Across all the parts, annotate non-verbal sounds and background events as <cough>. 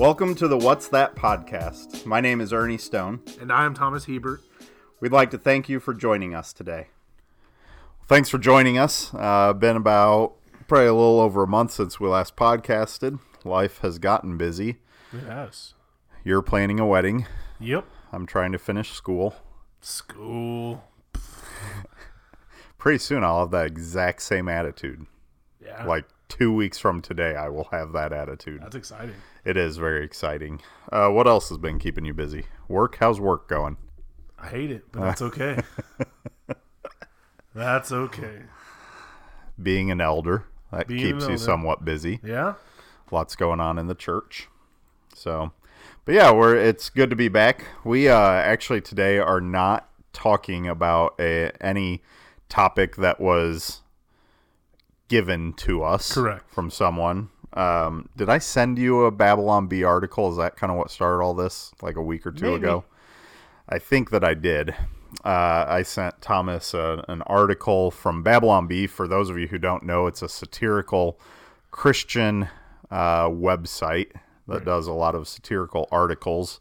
Welcome to the What's That podcast. My name is Ernie Stone. And I am Thomas Hebert. We'd like to thank you for joining us today. Thanks for joining us. Uh, been about probably a little over a month since we last podcasted. Life has gotten busy. Yes. You're planning a wedding. Yep. I'm trying to finish school. School. <laughs> Pretty soon I'll have that exact same attitude. Yeah. Like two weeks from today, I will have that attitude. that's exciting. It is very exciting. Uh, what else has been keeping you busy? Work? How's work going? I hate it, but <laughs> that's okay. that's okay. Being an elder. That Being keeps an you somewhat busy. Yeah. lots going on in the church. So, but yeah, we're it's good to be back. We uh, actually today are not talking about a, any topic that was given to us Correct. from someone. Um, did I send you a Babylon Bee article? Is that kind of what started all this, like a week or two Maybe. ago? I think that I did. Uh, I sent Thomas a, an article from Babylon Bee. For those of you who don't know, it's a satirical Christian uh, website that does a lot of satirical articles,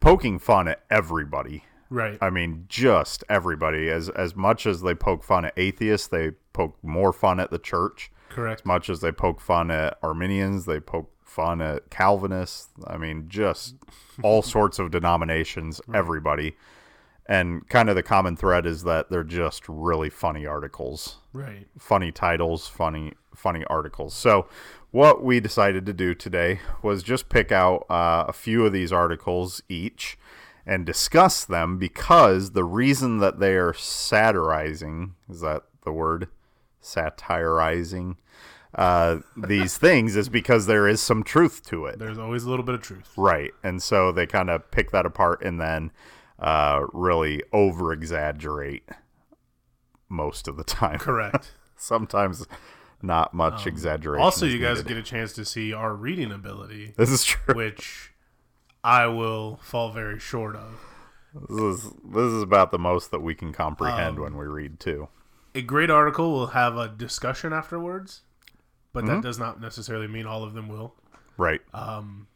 poking fun at everybody. Right. I mean, just everybody. As as much as they poke fun at atheists, they poke more fun at the church. Correct. As much as they poke fun at Arminians, they poke fun at Calvinists. I mean, just all <laughs> sorts of denominations, everybody. And kind of the common thread is that they're just really funny articles Right. funny titles, funny funny articles. So, what we decided to do today was just pick out uh, a few of these articles each and discuss them because the reason that they are satirizing is that the word satirizing uh, these <laughs> things is because there is some truth to it. There's always a little bit of truth. Right. And so they kind of pick that apart and then uh, really over exaggerate most of the time Correct. <laughs> sometimes not much exaggeration. Um, also, is you guys needed. get a chance to see our reading ability, this is true. which I will fall very short of. This is this is about the most that we can Um, comprehend when we read too. A great article will have a discussion afterwards, but Mm-hmm. that does not necessarily mean all of them will. Right. Um,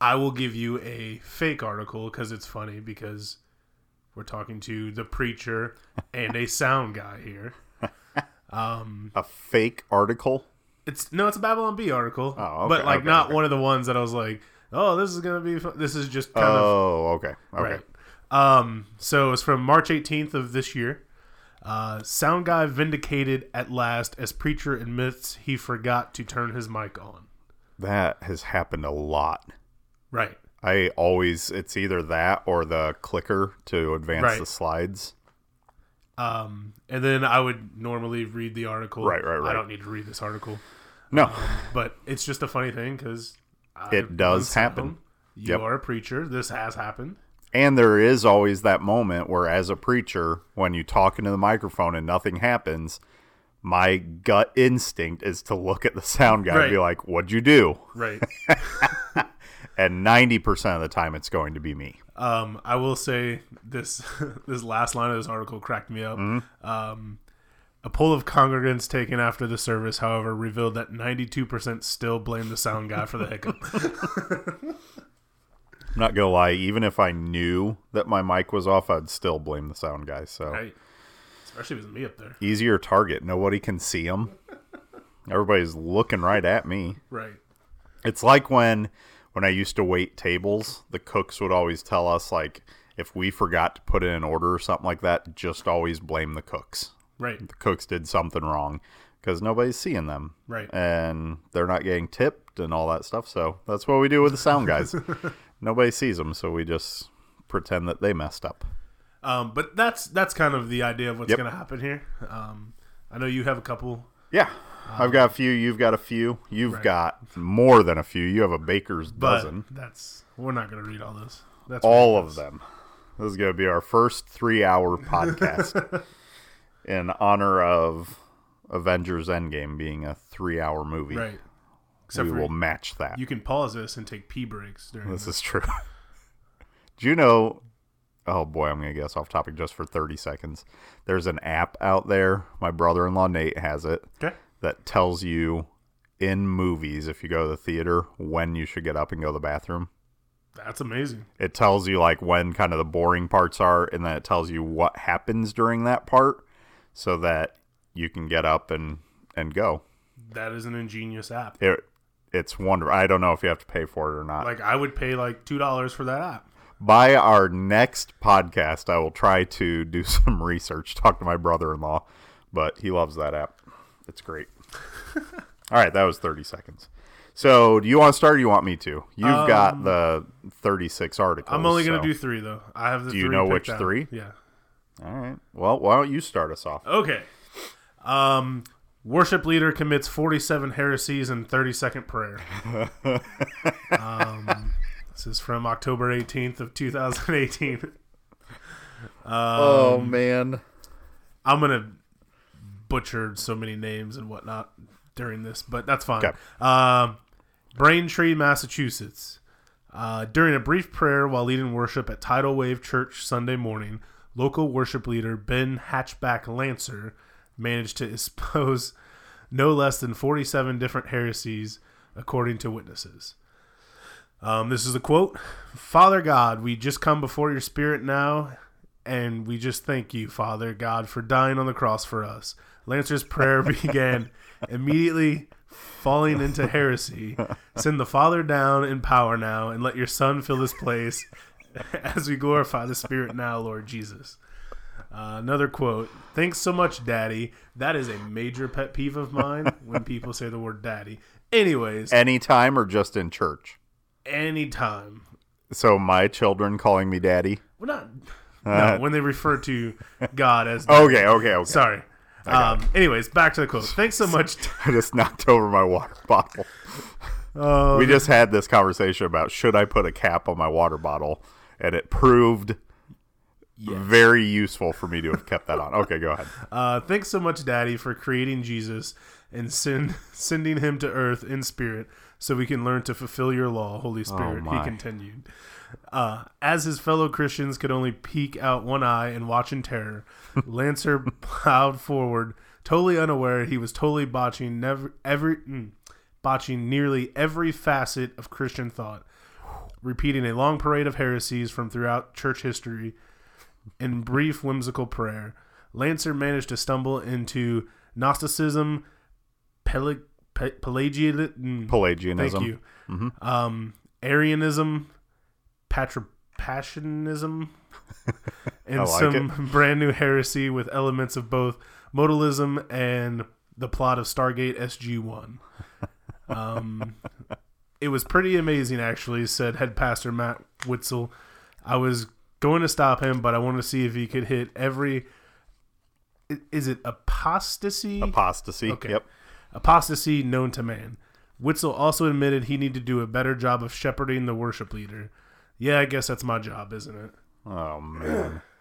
I will give you a fake article because it's funny because we're talking to the preacher and a sound guy here. <laughs> Um, a fake article. It's no, it's a Babylon Bee article, Oh, okay, but like okay, not okay. one of the ones that I was like, oh, this is gonna be. Fun. This is just kind of Oh, okay. Okay. right. Um, so it's from March 18th of this year. Uh, sound guy vindicated at last as preacher admits he forgot to turn his mic on. That has happened a lot. Right. I always it's either that or the clicker to advance Right. the slides. Um, and then I would normally read the article. Right, right, right. I don't need to read this article. No. but it's just a funny thing because It does happen. You Yep. are a preacher. This has happened. And there is always that moment where, as a preacher, when you talk into the microphone and nothing happens, my gut instinct is to look at the sound guy and be like, What'd you do? Right. <laughs> And 90% of the time, it's going to be me. um, I will say this: <laughs> this last line of this article cracked me up. Mm-hmm. Um, a poll of congregants taken after the service, however, revealed that 92% still blame the sound guy for the hiccup. I'm <laughs> not going to lie, even if I knew that my mic was off, I'd still blame the sound guy. So, right. Especially with me up there. easier target. Nobody can see him. Everybody's looking right at me. Right. It's like when when I used to wait tables, the cooks would always tell us like if we forgot to put in an order or something like that, just always blame the cooks. Right. The cooks did something wrong because nobody's seeing them. Right. And they're not getting tipped and all that stuff. So that's what we do with the sound guys. <laughs> Nobody sees them, so we just pretend that they messed up. Um, but that's that's kind of the idea of what's Yep. going to happen here. Um, I know you have a couple. Yeah. I've got a few. You've got a few. You've Right. got more than a few. You have a baker's But dozen. that's we're not going to read all this. That's all ridiculous. of them. This is going to be our first three hour <laughs> podcast in honor of Avengers Endgame being a three hour movie. right. Except we will match that. you can pause this and take pee breaks during this this. is true. <laughs> Do you know? Oh boy, I'm going to guess off topic just for 30 seconds. There's an app out there. My brother in law Nate has it Okay. that tells you in movies if you go to the theater when you should get up and go to the bathroom. That's amazing. It tells you like when kind of the boring parts are, and then it tells you what happens during that part, so that you can get up and and go. That is an ingenious app. It it's wonderful. I don't know if you have to pay for it or not. Like I would pay like two dollars for that app. By our next podcast, I will try to do <laughs> some research, talk to my brother-in-law, but he loves that app. It's great. <laughs> All right, that was 30 seconds. So, do you want to start or you want me to? You've got the 36 articles. Um, I'm only gonna so- do three though. I have the. Do you know which out. three? Yeah. All right. Well, why don't you start us off? Okay. Um, worship leader commits 47 heresies in 30 second prayer. <laughs> um, this is from October 18th of 2018. oh, man. I'm gonna butcher so many names and whatnot during this, but that's fine. Okay. Um, Braintree, Massachusetts. Uh, during a brief prayer while leading worship at Tidal Wave Church Sunday morning, local worship leader Ben Hatchback Lancer managed to expose no less than 47 different heresies, according to witnesses. Um, this is a quote Father God, we just come before your spirit now, and we just thank you, Father God, for dying on the cross for us. Lancer's prayer <laughs> began immediately falling into heresy. Send the Father down in power now, and let your Son fill this place <laughs> as we glorify the Spirit now, Lord Jesus. Uh, another quote. Thanks so much, Daddy. That is a major pet peeve of mine <laughs> when people say the word daddy. Anyways, Anytime or just in church? anytime. So, my children calling me daddy? Well, not. Uh, no, when they refer to God as. <laughs> Okay, okay, okay. Sorry. Um, anyways, back to the quote. Thanks so much. I just knocked over my water bottle. Uh, we just had this conversation about should I put a cap on my water bottle, and it proved very useful for me to have kept that on. Okay, go ahead. <laughs> uh, thanks so much, Daddy, for creating Jesus and send, sending him to earth in spirit so we can learn to fulfill your law, Holy Spirit. he continued. Uh, as his fellow Christians could only peek out one eye and watch in terror, <laughs> Lancer plowed forward, totally unaware he was totally botching never every mm, botching nearly every facet of Christian thought, repeating a long parade of heresies from throughout church history in brief whimsical prayer. Lancer managed to stumble into Gnosticism, Pele- Pe- Pelagianism, Pelagianism. Thank you. Um, Arianism, Patripassionism, <laughs> and like some brand new heresy with elements of both modalism and the plot of Stargate SG One. Um, it was pretty amazing, actually," said head pastor Matt Witzel. "I was going to stop him, but I wanted to see if he could hit every. Is it apostasy? Apostasy. Okay. Yep. apostasy known to man. Witzel also admitted he needed to do a better job of shepherding the worship leader. Yeah, I guess that's my job, isn't it? Oh man. <sighs>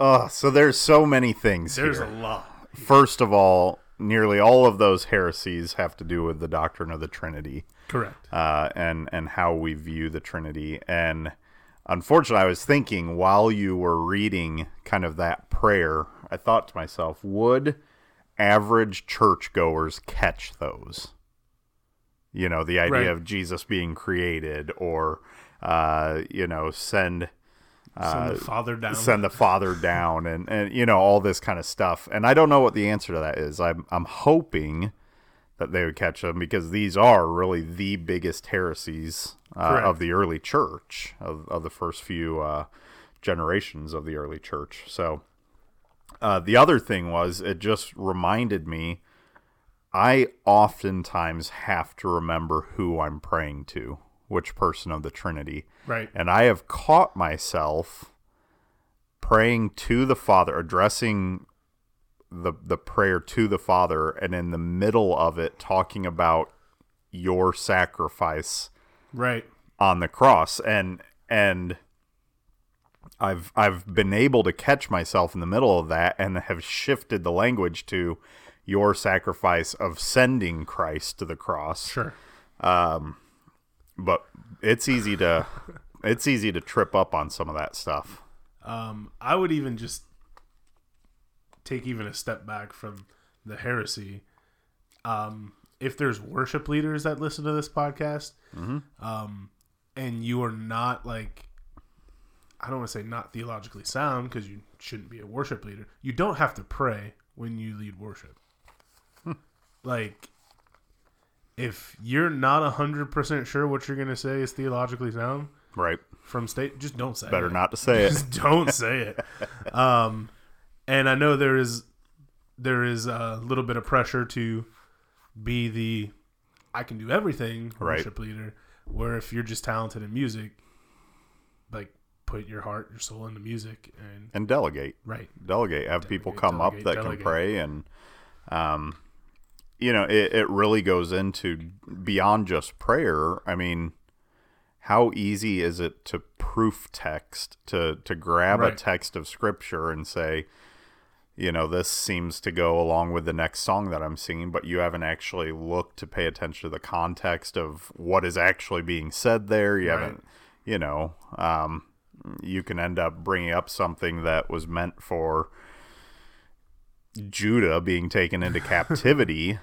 Oh, so there's so many things There's here. a lot. First of all, nearly all of those heresies have to do with the doctrine of the Trinity. Correct. uh, and and how we view the Trinity. And unfortunately, I was thinking while you were reading kind of that prayer, I thought to myself, would average churchgoers catch those? You know, the idea Right. of Jesus being created, or uh, you know, send Send the father down. send the father down and, and you know all this kind of stuff and i don't know what the answer to that is i'm, I'm hoping that they would catch them because these are really the biggest heresies uh, of the early church of, of the first few uh, generations of the early church. So uh, the other thing was it just reminded me i oftentimes have to remember who i'm praying to which person of the trinity. Right. and I have caught myself praying to the Father, addressing the the prayer to the Father, and in the middle of it talking about your sacrifice Right. on the cross. And and I've I've been able to catch myself in the middle of that and have shifted the language to your sacrifice of sending Christ to the cross Sure. Um, but it's easy to it's easy to trip up on some of that stuff. Um, I would even just take even a step back from the heresy. Um, if there's worship leaders that listen to this podcast, Mm-hmm. um, and you are not like, I don't want to say not theologically sound because you shouldn't be a worship leader. You don't have to pray when you lead worship. Hmm. like, if you're not hundred percent sure what you're gonna say is theologically sound Right. from state, just don't say. It. Better it. not to say <laughs> it. Just don't say it. <laughs> Um, and I know there is there is a little bit of pressure to be the I can do everything Right. worship leader. Where if you're just talented in music, like put your heart, your soul into music, and And delegate. right, delegate have people Delegate, come up that delegate. can pray and um you know it, it really goes into beyond just prayer i mean how easy is it to proof text to to grab a text of scripture and say you know this seems to go along with the next song that i'm singing but you haven't actually looked to pay attention to the context of what is actually being said there you Right. haven't you know um you can end up bringing up something that was meant for Judah being taken into <laughs> captivity,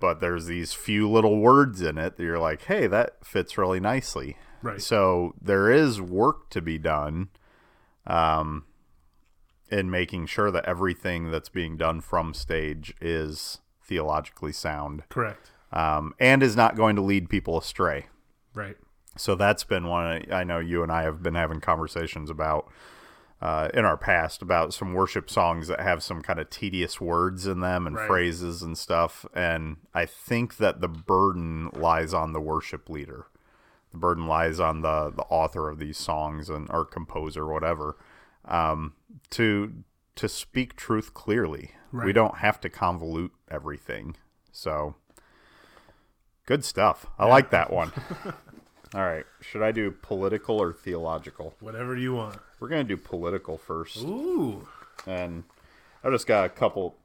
but there's these few little words in it that you're like, hey, that fits really nicely. right, So there is work to be done um, in making sure that everything that's being done from stage is theologically sound correct, um, and is not going to lead people astray. right, So that's been one I know you and I have been having conversations about uh, in our past about some worship songs that have some kind of tedious words in them and Right. phrases and stuff. And I think that the burden lies on the worship leader. The burden lies on the the author of these songs and or composer, whatever, um, to to speak truth clearly. We don't have to convolute everything. So good stuff. I like that one. <laughs> All right. Should I do political or theological? whatever you want. We're going to do political first. Ooh, And I've just got a couple,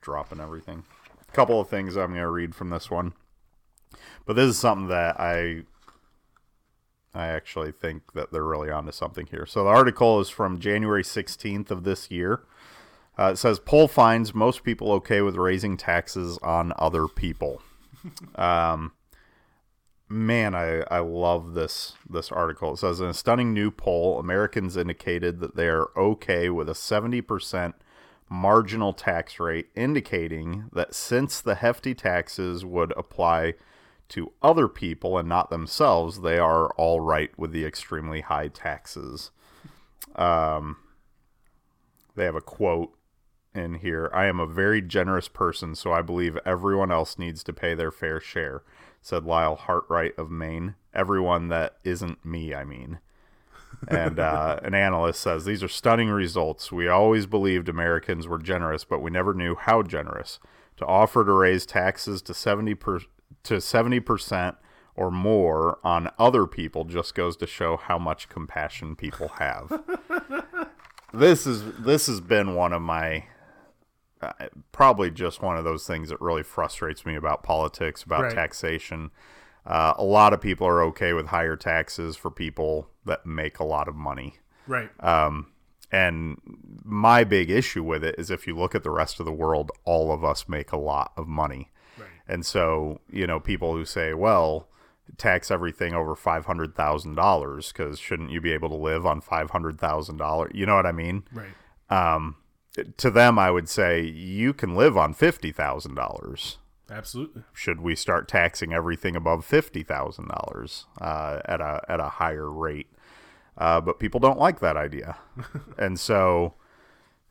dropping everything, a couple of things I'm going to read from this one. But this is something that I. I actually think that they're really onto something here. So the article is from January 16th of this year. Uh, it says poll finds most people okay with raising taxes on other people. <laughs> um, man, I, I love this this article. It says in a stunning new poll, Americans indicated that they are okay with a 70% marginal tax rate, indicating that since the hefty taxes would apply to other people and not themselves, they are all right with the extremely high taxes. Um, they have a quote in here I am a very generous person, so I believe everyone else needs to pay their fair share, said Lyle Hartwright of Maine. Everyone that isn't me, I mean. and uh, <laughs> an analyst says these are stunning results. We always believed Americans were generous, but we never knew how generous. To offer to raise taxes to seventy per, to seventy percent or more on other people just goes to show how much compassion people have. <laughs> this is this has been one of my uh, probably just one of those things that really frustrates me about politics, about Right. taxation. Uh, a lot of people are okay with higher taxes for people that make a lot of money. right, Um, and my big issue with it is if you look at the rest of the world, all of us make a lot of money. And so, you know, people who say, well, tax everything over $500,000 because shouldn't you be able to live on $500,000? You know what I mean? right, Um, to them, I would say you can live on $50,000 absolutely, should we start taxing everything above fifty thousand dollars uh, at a at a higher rate? Uh, but people don't like that idea, <laughs> and so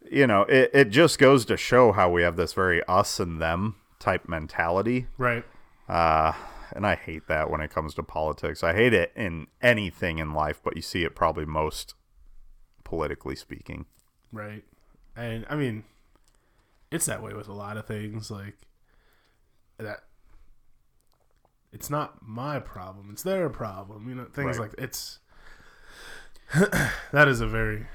you know it, it just goes to show how we have this very us and them type mentality, right, uh, and I hate that when it comes to politics. I hate it in anything in life, but you see it probably most politically speaking. right. And I mean, it's that way with a lot of things. Like that, it's not my problem; it's their problem. You know, things Right. like it's. <clears throat> that is a very,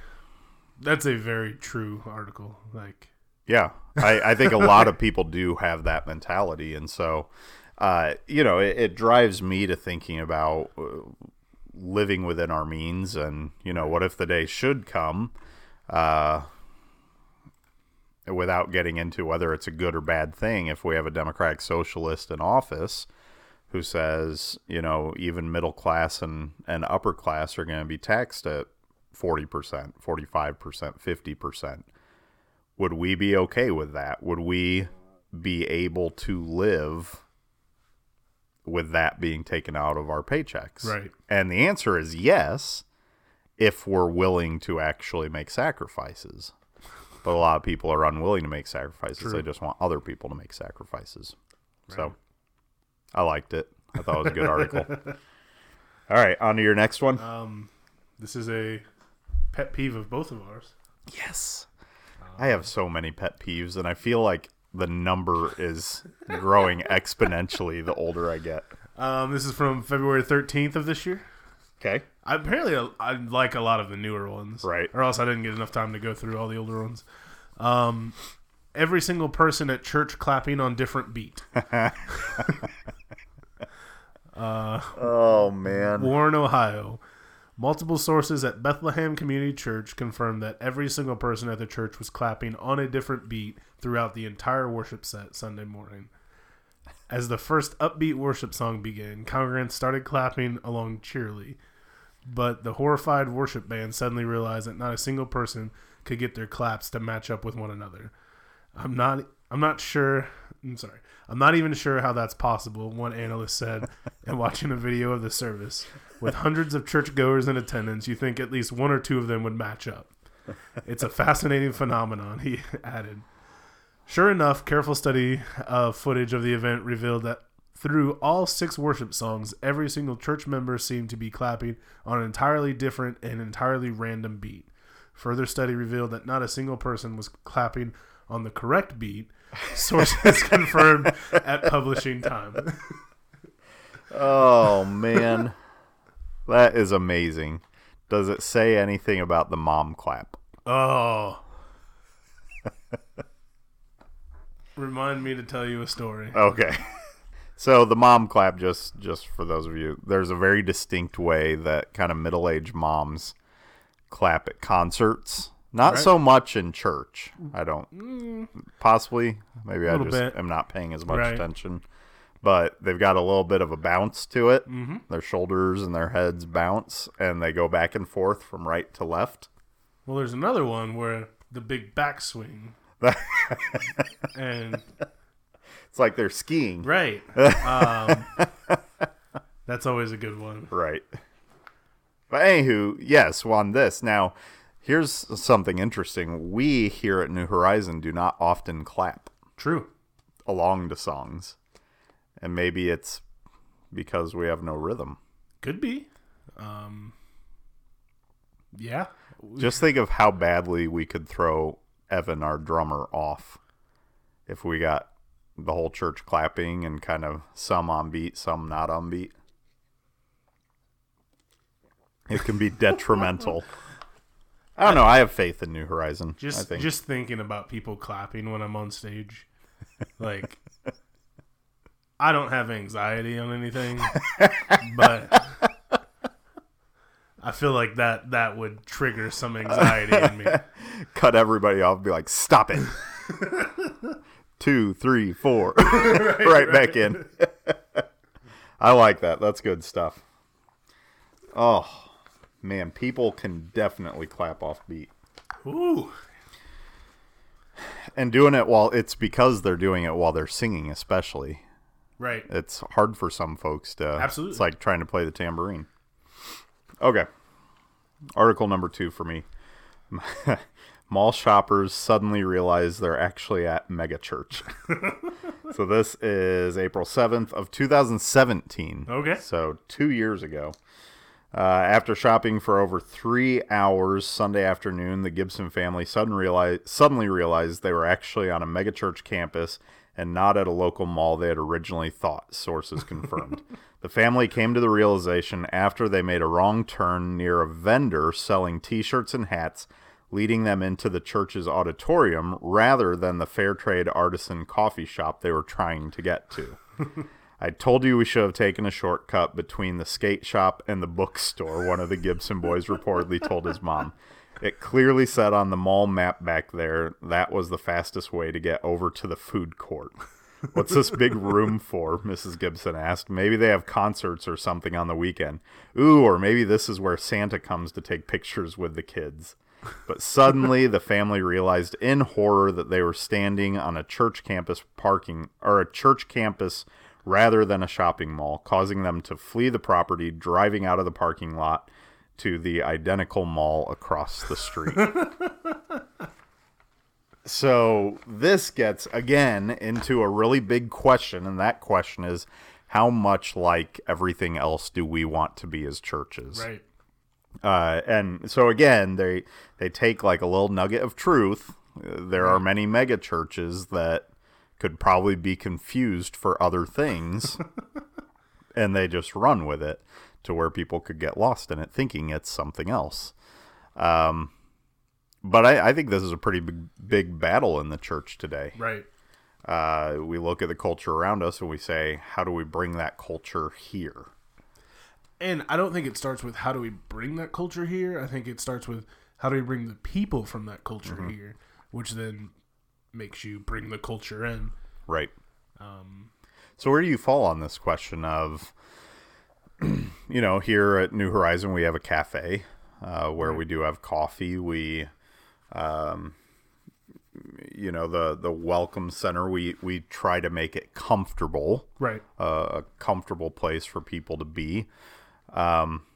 that's a very true article. Like, Yeah, I, I think a lot of people do have that mentality, and so uh, you know it, it drives me to thinking about uh, living within our means, and you know what if the day should come, uh, without getting into whether it's a good or bad thing, if we have a Democratic Socialist in office who says, you know, even middle class and, and upper class are going to be taxed at 40%, 45%, 50%, would we be okay with that? Would we be able to live with that being taken out of our paychecks? Right. And the answer is yes, if we're willing to actually make sacrifices. But a lot of people are unwilling to make sacrifices. True. They just want other people to make sacrifices. So I liked it. I thought it was a good article. <laughs> All right, on to your next one. Um, this is a pet peeve of both of ours. Yes. I have so many pet peeves, and I feel like the number is growing <laughs> exponentially the older I get. Um, this is from February 13th of this year. Okay. I, apparently, I, I like a lot of the newer ones. Right. Or else I didn't get enough time to go through all the older ones. Um, every single person at church clapping on different beat. <laughs> Oh, man. Warren, Ohio. Multiple sources at Bethlehem Community Church confirmed that every single person at the church was clapping on a different beat throughout the entire worship set Sunday morning. As the first upbeat worship song began, congregants started clapping along cheerily. But the horrified worship band suddenly realized that not a single person could get their claps to match up with one another. I'm not I'm not sure I'm sorry. I'm not even sure how that's possible, one analyst said, <laughs> and watching a video of the service. With hundreds of churchgoers in attendance, you think at least one or two of them would match up. It's a <laughs> fascinating phenomenon, he <laughs> added. Sure enough, careful study of footage of the event revealed that through all six worship songs, every single church member seemed to be clapping on an entirely different and entirely random beat. Further study revealed that not a single person was clapping on the correct beat. <laughs> Sources confirmed at publishing time. Oh, man. that is amazing. Does it say anything about the mom clap? Oh. Remind me to tell you a story. Okay. <laughs> So the mom clap just just for those of you, there's a very distinct way that kind of middle-aged moms clap at concerts. Not Right. so much in church. I don't possibly maybe I just bit. am not paying as much Right. attention. But they've got a little bit of a bounce to it. Mm-hmm. Their shoulders and their heads bounce and they go back and forth from right to left. Well, there's another one where the big backswing. <laughs> and It's like they're skiing. right. <laughs> Um, that's always a good one. Right. But anywho, yes, on this. Now, here's something interesting. We here at New Horizon do not often clap True. along to songs. And maybe it's because we have no rhythm. Could be. Um, yeah. Just think of how badly we could throw Evan, our drummer, off if we got the whole church clapping and kind of some on beat, some not on beat. It can be <laughs> detrimental. I don't know. I have faith in New Horizon. Just think. just thinking about people clapping when I'm on stage, like <laughs> I don't have anxiety on anything, but I feel like that that would trigger some anxiety in me. <laughs> cut everybody off and be like, stop it. <laughs> Two, three, four. right, back in. I like that. That's good stuff. Oh, man. People can definitely clap off beat. Ooh, And doing it while it's because they're doing it while they're singing, especially. right. It's hard for some folks to. Absolutely. It's like trying to play the tambourine. Okay. Article number two for me. <laughs> Mall shoppers suddenly realize they're actually at mega church. <laughs> so this is April 7th of 2017. Okay. So two years ago. Uh, after shopping for over three hours Sunday afternoon, the Gibson family sudden realize, suddenly realized they were actually on a megachurch campus and not at a local mall they had originally thought, sources confirmed. <laughs> the family came to the realization after they made a wrong turn near a vendor selling t shirts and hats, leading them into the church's auditorium rather than the fair trade artisan coffee shop they were trying to get to. <laughs> I told you we should have taken a shortcut between the skate shop and the bookstore, one of the Gibson boys reportedly told his mom. It clearly said on the mall map back there that was the fastest way to get over to the food court. What's this big room for? Mrs. Gibson asked. Maybe they have concerts or something on the weekend. Ooh, or maybe this is where Santa comes to take pictures with the kids. But suddenly the family realized in horror that they were standing on a church campus parking or a church campus rather than a shopping mall, causing them to flee the property, driving out of the parking lot to the identical mall across the street. <laughs> so this gets again into a really big question, and that question is how much like everything else do we want to be as churches? Right. Uh, and so again, they they take like a little nugget of truth. There are many mega churches that could probably be confused for other things, <laughs> and they just run with it to where people could get lost in it, thinking it's something else. Um, but I, I think this is a pretty big, big battle in the church today. Right. Uh, we look at the culture around us and we say, how do we bring that culture here? And I don't think it starts with how do we bring that culture here. I think it starts with how do we bring the people from that culture Mm-hmm. here, which then makes you bring the culture in. Right. Um, So where do you fall on this question of, <clears throat> you know, here at New Horizon we have a cafe uh, where we do have coffee. We, um, you know, the the welcome center. We we try to make it comfortable, right. uh, a comfortable place for people to be. Um,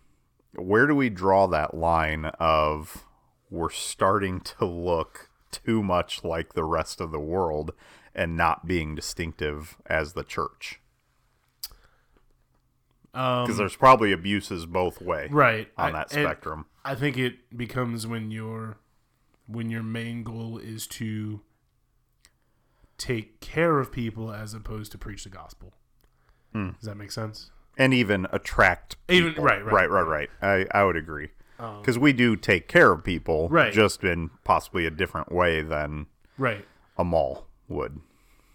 where do we draw that line of we're starting to look too much like the rest of the world and not being distinctive as the church? Um, because there's probably abuses both way right on that and spectrum. I think it becomes when your when your main goal is to take care of people as opposed to preach the gospel. Hmm. Does that make sense? and even attract Even- right, right, right right right I, I would agree Um, because we do take care of people Right. just in possibly a different way than right. a mall would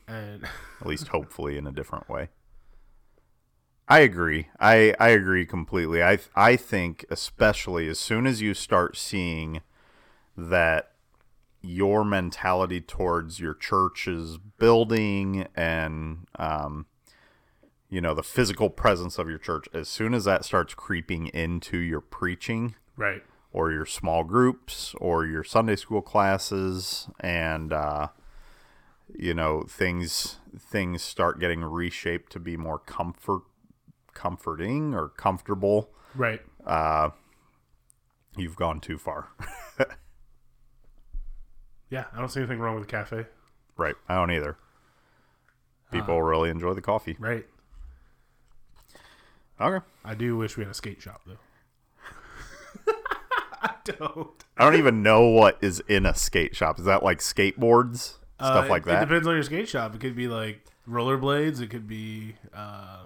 And at least hopefully in a different way i agree i i agree completely i i think especially as soon as you start seeing that your mentality towards your church's building and um you know the physical presence of your church as soon as that starts creeping into your preaching right. or your small groups or your Sunday school classes and uh, you know things things start getting reshaped to be more comfort comforting or comfortable Right. you've gone too far <laughs> Yeah, I don't see anything wrong with the cafe. right I don't either people really enjoy the coffee Right. okay I do wish we had a skate shop though. I don't. I don't even know what is in a skate shop is that like skateboards stuff Uh, like it, It that depends on your skate shop. It could be like rollerblades. It could be uh,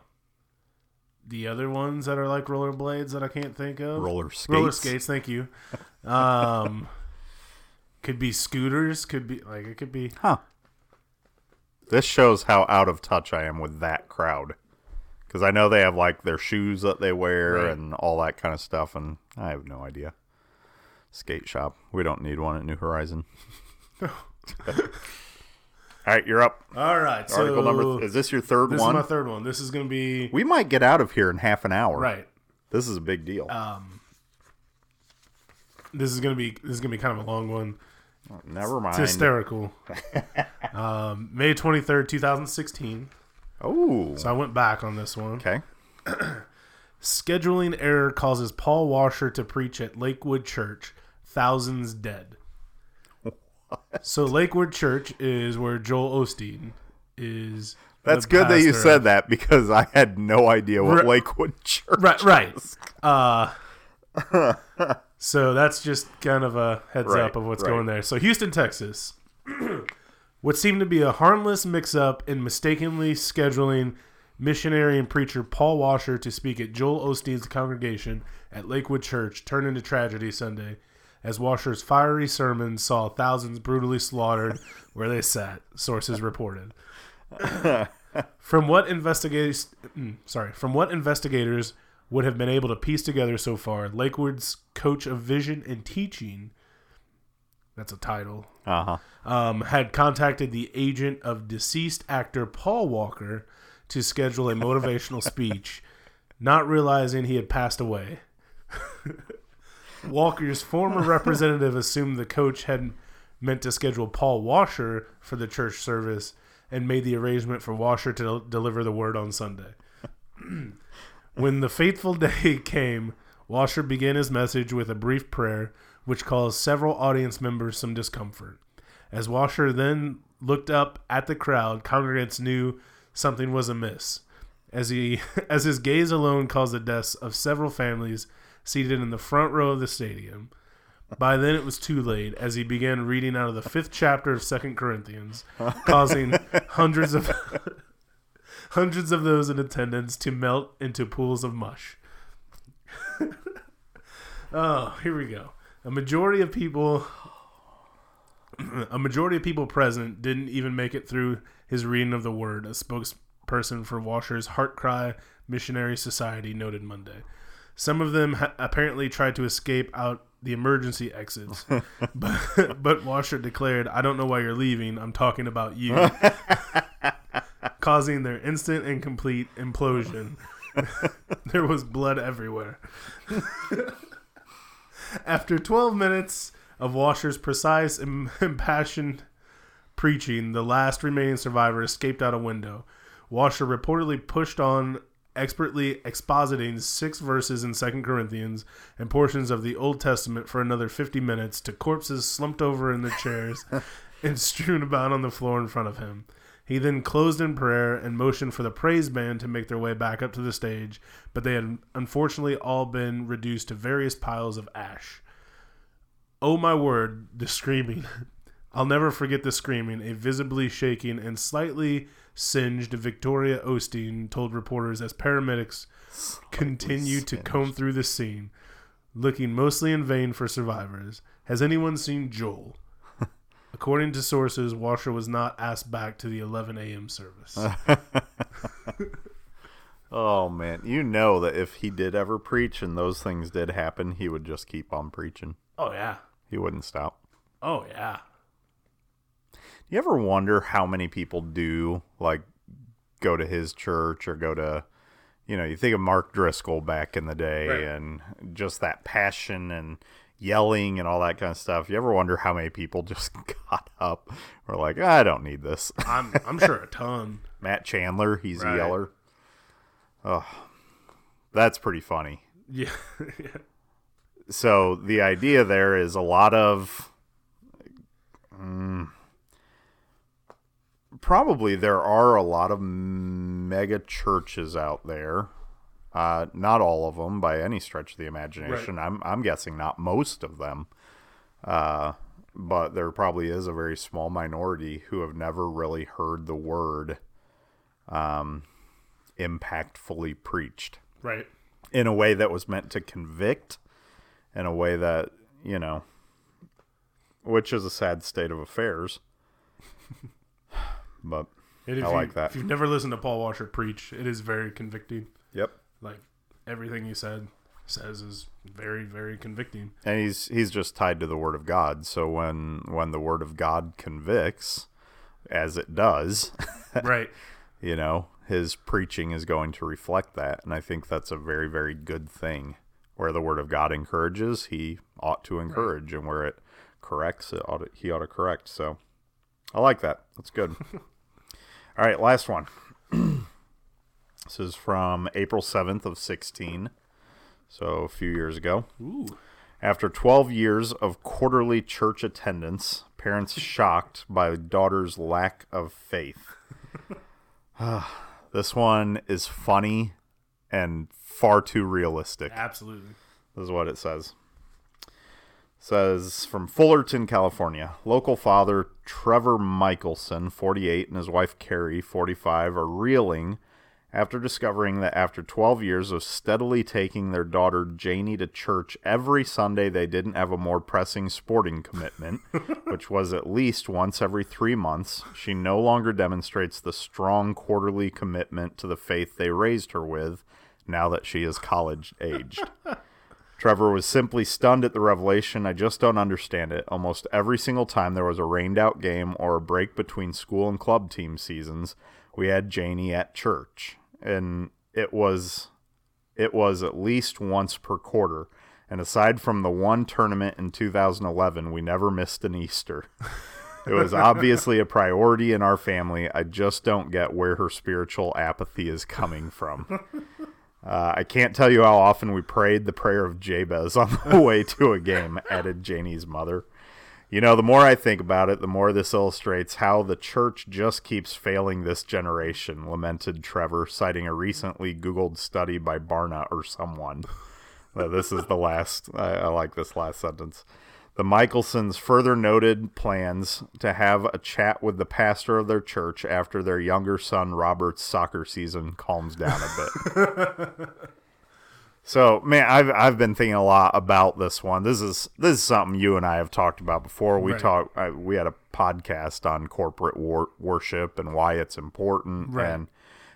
the other ones that are like rollerblades that I can't think of. roller skates Roller skates. Thank you. <laughs> Um, could be scooters. Could be like it could be. Huh. This shows how out of touch I am with that crowd. Because I know they have like their shoes that they wear Right. and all that kind of stuff, and I have no idea. Skate shop. We don't need one at New Horizon. <laughs> all right, you're up. All right. So Article number. Is this your third this one? This is my third one. This is gonna be we might get out of here in half an hour. right. This is a big deal. Um, this is gonna be this is gonna be kind of a long one. Never mind. It's hysterical. <laughs> um, May twenty third, two thousand sixteen. Oh. So I went back on this one. Okay. <clears throat> Scheduling error causes Paul Washer to preach at Lakewood Church. Thousands dead. So Lakewood Church is where Joel Osteen is. That's good that you said that because I had no idea what Right. Lakewood Church. Right, right. Uh, <laughs> so that's just kind of a heads Right, up of what's right. going there. So Houston, Texas. <clears throat> what seemed to be a harmless mix-up in mistakenly scheduling missionary and preacher Paul Washer to speak at Joel Osteen's congregation at Lakewood Church turned into tragedy Sunday, as Washer's fiery sermon saw thousands brutally slaughtered where they sat. Sources reported. <laughs> From what investigators, mm, sorry, from what investigators would have been able to piece together so far, Lakewood's coach of vision and teaching That's a title. Uh huh. Um, had contacted the agent of deceased actor Paul Walker to schedule a motivational <laughs> speech, not realizing he had passed away. <laughs> Walker's former <laughs> representative assumed the coach had meant to schedule Paul Washer for the church service and made the arrangement for Washer to deliver the word on Sunday. <clears throat> when the fateful day <laughs> came, Washer began his message with a brief prayer, which caused several audience members some discomfort. As Washer then looked up at the crowd, congregants knew something was amiss. As he <laughs> as his gaze alone caused the deaths of several families seated in the front row of the stadium. By then it was too late as he began reading out of the fifth chapter of Second Corinthians, <laughs> causing hundreds of <laughs> hundreds of those in attendance to melt into pools of mush. <laughs> oh, here we go. A majority of people a majority of people present didn't even make it through his reading of the word, a spokesperson for Washer's Heart Cry Missionary Society noted Monday. Some of them ha- apparently tried to escape out the emergency exits, <laughs> but, but Washer declared, I don't know why you're leaving. I'm talking about you. <laughs> Causing their instant and complete implosion. <laughs> there was blood everywhere. After 12 minutes of Washer's precise and impassioned preaching, the last remaining survivor escaped out a window. Washer reportedly pushed on expertly expositing six verses in Second Corinthians and portions of the Old Testament for another 50 minutes to corpses slumped over in their chairs <laughs> and strewn about on the floor in front of him. He then closed in prayer and motioned for the praise band to make their way back up to the stage, but they had unfortunately all been reduced to various piles of ash. Oh my word, the screaming. <laughs> I'll never forget the screaming. A visibly shaking and slightly singed Victoria Osteen told reporters as paramedics continued to comb through the scene, looking mostly in vain for survivors. Has anyone seen Joel? <laughs> According to sources, Washer was not asked back to the 11 a.m. service. <laughs> Oh man, you know that if he did ever preach and those things did happen, he would just keep on preaching. oh yeah, He wouldn't stop. oh yeah. You ever wonder how many people do like go to his church or go to you know, you think of Mark Driscoll back in the day Right. and just that passion and yelling and all that kind of stuff. You ever wonder how many people <laughs> just got up or like, I don't need this. <laughs> I'm I'm sure a ton. Matt Chandler, he's Right. a yeller. Oh, that's pretty funny. <laughs> Yeah, so the idea there is a lot of mm, probably there are a lot of mega churches out there. Uh, not all of them by any stretch of the imagination. I'm, I'm guessing not most of them. Uh, but there probably is a very small minority who have never really heard the word um, impactfully preached. Right. in a way that was meant to convict in a way that you know which is a sad state of affairs <laughs> but I you, like that. If you've never listened to Paul Washer preach, it is very convicting. yep. Like everything he said says is very very convicting. and he's he's just tied to the word of god. So when when the word of god convicts as it does <laughs> right. you know his preaching is going to reflect that. And i think that's a very very good thing. Where the word of god encourages he ought to encourage. And where it corrects it ought to, he ought to correct. So i like that. That's good <laughs> all right last one <clears throat> this is from april 7th of 16 so a few years ago Ooh. after 12 years of quarterly church attendance, parents <laughs> shocked by daughter's lack of faith. <laughs> Ah, this one is funny and far too realistic. Absolutely. This is what it says. Says from Fullerton, California. Local father Trevor Michelson, 48, and his wife Carrie, 45, are reeling after discovering that after 12 years of steadily taking their daughter Janie to church every Sunday, they didn't have a more pressing sporting commitment, <laughs> which was at least once every three months. She no longer demonstrates the strong quarterly commitment to the faith they raised her with now that she is college aged. <laughs> Trevor was simply stunned at the revelation. I just don't understand it. Almost every single time there was a rained out game or a break between school and club team seasons, we had Janie at church. And it was it was at least once per quarter. And aside from the one tournament in 2011, we never missed an Easter. <laughs> It was obviously a priority in our family. I just don't get where her spiritual apathy is coming from. <laughs> Uh, I can't tell you how often we prayed the prayer of Jabez on the <laughs> way to a game, added Janie's mother. You know, the more I think about it, the more this illustrates how the church just keeps failing this generation, lamented Trevor, citing a recently Googled study by Barna or someone. This is the last, I, I like this last sentence. The Michelsons further noted plans to have a chat with the pastor of their church after their younger son Robert's soccer season calms down a bit. <laughs> so, man, I've I've been thinking a lot about this one. This is this is something you and I have talked about before. We Right. talked we had a podcast on corporate war- worship and why it's important Right. and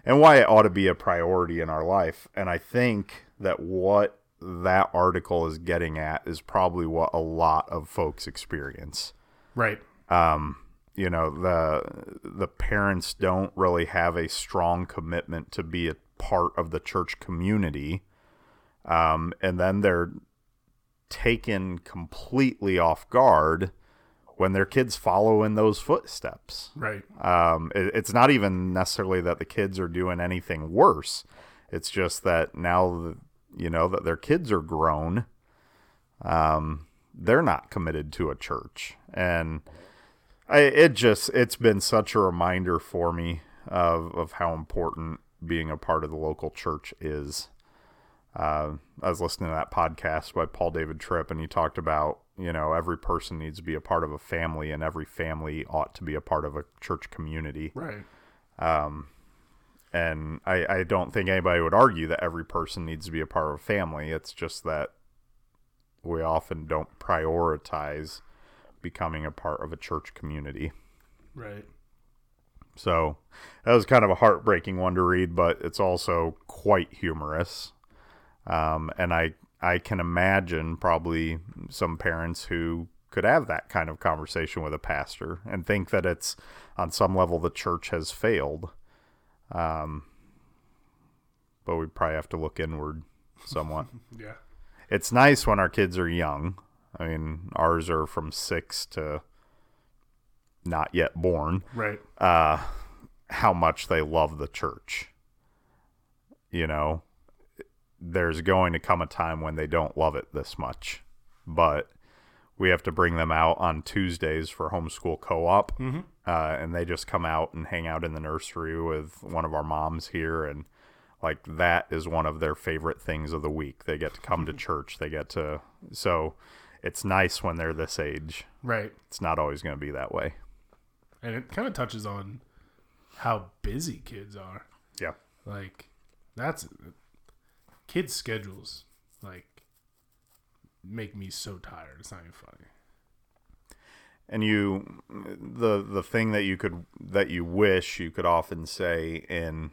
and why it ought to be a priority in our life. And I think that what that article is getting at is probably what a lot of folks experience. Right. You know, the the parents don't really have a strong commitment to be a part of the church community. Um, and then they're taken completely off guard when their kids follow in those footsteps. Right. Um, it, it's not even necessarily that the kids are doing anything worse. It's just that now, the, you know, that their kids are grown. Um, they're not committed to a church, and I, it just it's been such a reminder for me of of how important being a part of the local church is. Uh, I was listening to that podcast by Paul David Tripp, and he talked about you know every person needs to be a part of a family, and every family ought to be a part of a church community. Right. And I, I don't think anybody would argue that every person needs to be a part of a family. It's just that we often don't prioritize becoming a part of a church community. Right. So that was kind of a heartbreaking one to read, but it's also quite humorous. Um, and I I can imagine probably some parents who could have that kind of conversation with a pastor and think that it's on some level the church has failed. Um, but we probably have to look inward somewhat. <laughs> Yeah. it's nice when our kids are young. I mean, ours are from six to not yet born Right. uh, how much they love the church. You know, there's going to come a time when they don't love it this much, but we have to bring them out on Tuesdays for homeschool co-op, uh, and they just come out and hang out in the nursery with one of our moms here, and like that is one of their favorite things of the week. They get to come to <laughs> church. They get to so it's nice when they're this age. Right. It's not always going to be that way. And it kind of touches on how busy kids are. Yeah. Like that's kids' schedules. Like make me so tired. It's not even funny. And you the the thing that you could that you wish you could often say in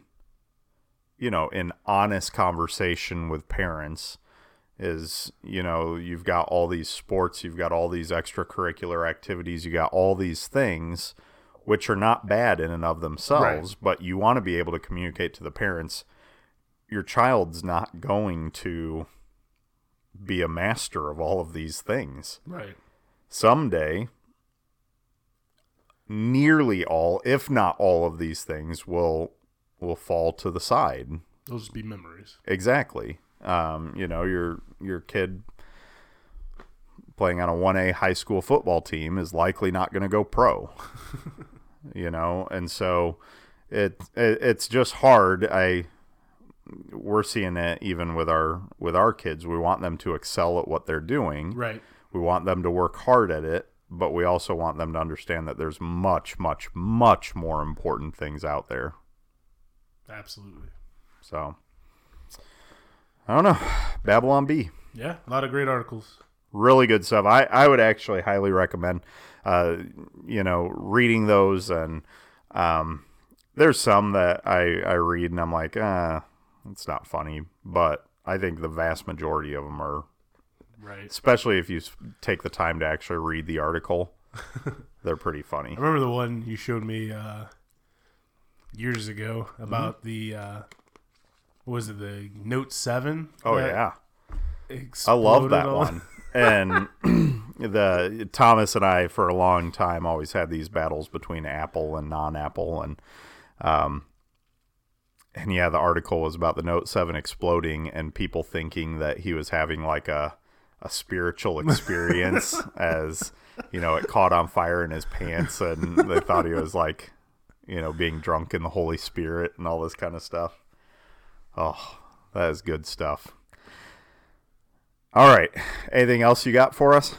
you know in honest conversation with parents is you know you've got all these sports you've got all these extracurricular activities you got all these things which are not bad in and of themselves but you want to be able to communicate to the parents your child's not going to be a master of all of these things Right. someday nearly all if not all of these things will will fall to the side. Those just be memories. exactly. Um, you know your your kid playing on a 1A high school football team is likely not going to go pro. <laughs> You know and so it, it it's just hard. I we're seeing it even with our with our kids. We want them to excel at what they're doing. Right. we want them to work hard at it, but we also want them to understand that there's much, much, much more important things out there. Absolutely. So, I don't know. Babylon Bee. Yeah. A lot of great articles. Really good stuff. I, I would actually highly recommend, uh, you know, reading those. And um, there's some that I, I read and I'm like, ah, it's not funny. But I think the vast majority of them are Right. especially if you take the time to actually read the article. <laughs> They're pretty funny. I remember the one you showed me uh, years ago about the uh, what was it the Note Seven? Oh yeah, I love that one. <laughs> And <clears throat> the Thomas and I for a long time always had these battles between Apple and non-Apple, and um, and yeah, the article was about the Note Seven exploding and people thinking that he was having like a a spiritual experience <laughs> as you know it caught on fire in his pants, and they thought he was like you know being drunk in the Holy Spirit and all this kind of stuff. Oh, that is good stuff. All right. Anything else you got for us?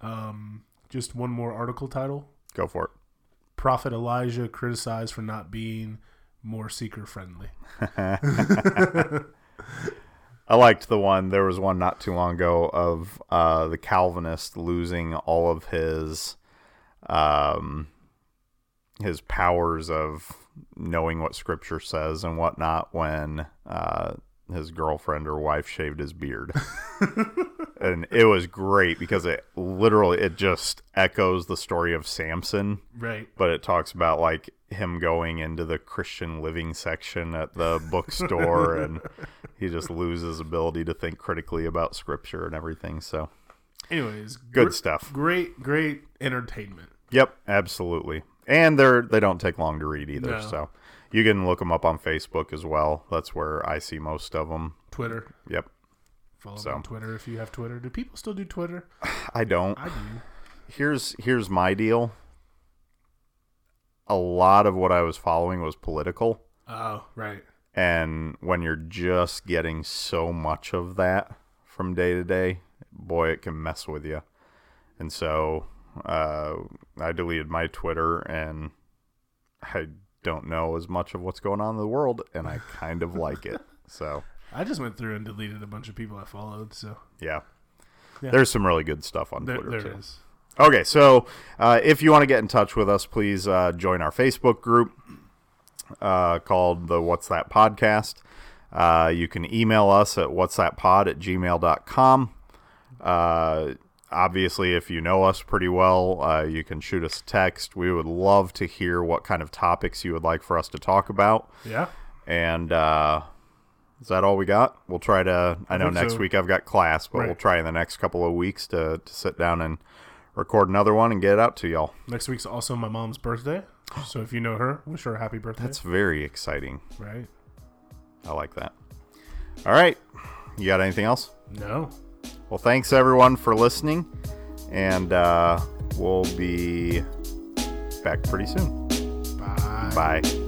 Um, just one more article title: Go for it. Prophet Elijah criticized for not being more seeker friendly. <laughs> <laughs> I liked the one. There was one not too long ago of uh, the Calvinist losing all of his um, his powers of knowing what Scripture says and whatnot when uh, his girlfriend or wife shaved his beard. <laughs> and it was great because it literally it just echoes the story of Samson Right. but it talks about like him going into the Christian living section at the bookstore <laughs> and he just loses ability to think critically about scripture and everything. So Anyways, good gr- stuff. Great, great entertainment. Yep, absolutely. And they're they don't take long to read either. No. So you can look them up on Facebook as well. That's where I see most of them. Twitter. Yep. Follow So. me on Twitter if you have Twitter. Do people still do Twitter? <sighs> I don't. I do. Here's here's my deal. A lot of what I was following was political. Oh, right. And when you're just getting so much of that from day to day, boy, it can mess with you. And so uh, I deleted my Twitter and I don't know as much of what's going on in the world, and I <laughs> kind of like it. So, I just went through and deleted a bunch of people I followed. So yeah. Yeah. There's some really good stuff on there, Twitter, there too. is. Okay, so uh, if you want to get in touch with us, please uh, join our Facebook group uh, called the What's That Podcast. Uh, you can email us at what's that pod at gmail.com. Uh, obviously, if you know us pretty well, uh, you can shoot us a text. We would love to hear what kind of topics you would like for us to talk about. Yeah. And uh, is that all we got? We'll try to. I, know next so. week I've got class, but we'll try in the next couple of weeks to, to sit down and record another one and get it out to y'all. Next week's also my mom's birthday. So if you know her, wish her a happy birthday. That's very exciting. right. I like that. All right. You got anything else? No. Well, thanks everyone for listening, and uh, we'll be back pretty soon. Bye. Bye.